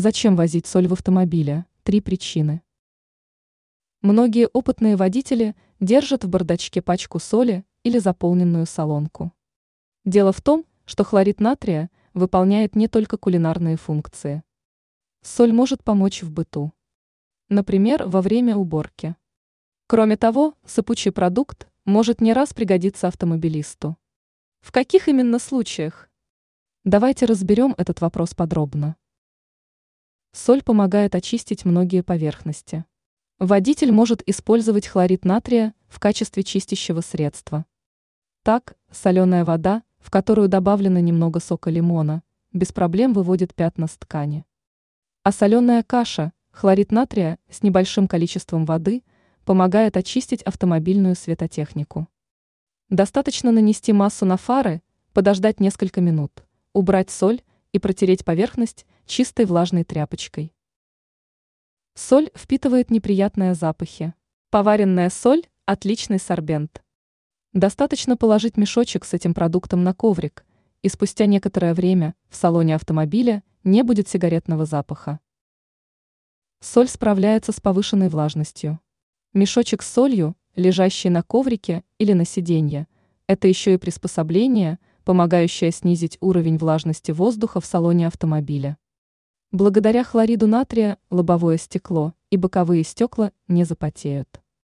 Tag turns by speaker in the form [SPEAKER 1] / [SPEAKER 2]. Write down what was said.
[SPEAKER 1] Зачем возить соль в автомобиле? Три причины. Многие опытные водители держат в бардачке пачку соли или заполненную солонку. Дело в том, что хлорид натрия выполняет не только кулинарные функции. Соль может помочь в быту. Например, во время уборки. Кроме того, сыпучий продукт может не раз пригодиться автомобилисту. В каких именно случаях? Давайте разберем этот вопрос подробно. Соль помогает очистить многие поверхности. Водитель может использовать хлорид натрия в качестве чистящего средства. Так, соленая вода, в которую добавлено немного сока лимона, без проблем выводит пятна с ткани. А соленая каша, хлорид натрия с небольшим количеством воды, помогает очистить автомобильную светотехнику. Достаточно нанести массу на фары, подождать несколько минут, убрать соль и протереть поверхность чистой влажной тряпочкой. Соль впитывает неприятные запахи. Поваренная соль – отличный сорбент. Достаточно положить мешочек с этим продуктом на коврик, и спустя некоторое время в салоне автомобиля не будет сигаретного запаха. Соль справляется с повышенной влажностью. Мешочек с солью, лежащий на коврике или на сиденье, это еще и приспособление, помогающее снизить уровень влажности воздуха в салоне автомобиля. Благодаря хлориду натрия лобовое стекло и боковые стекла не запотеют.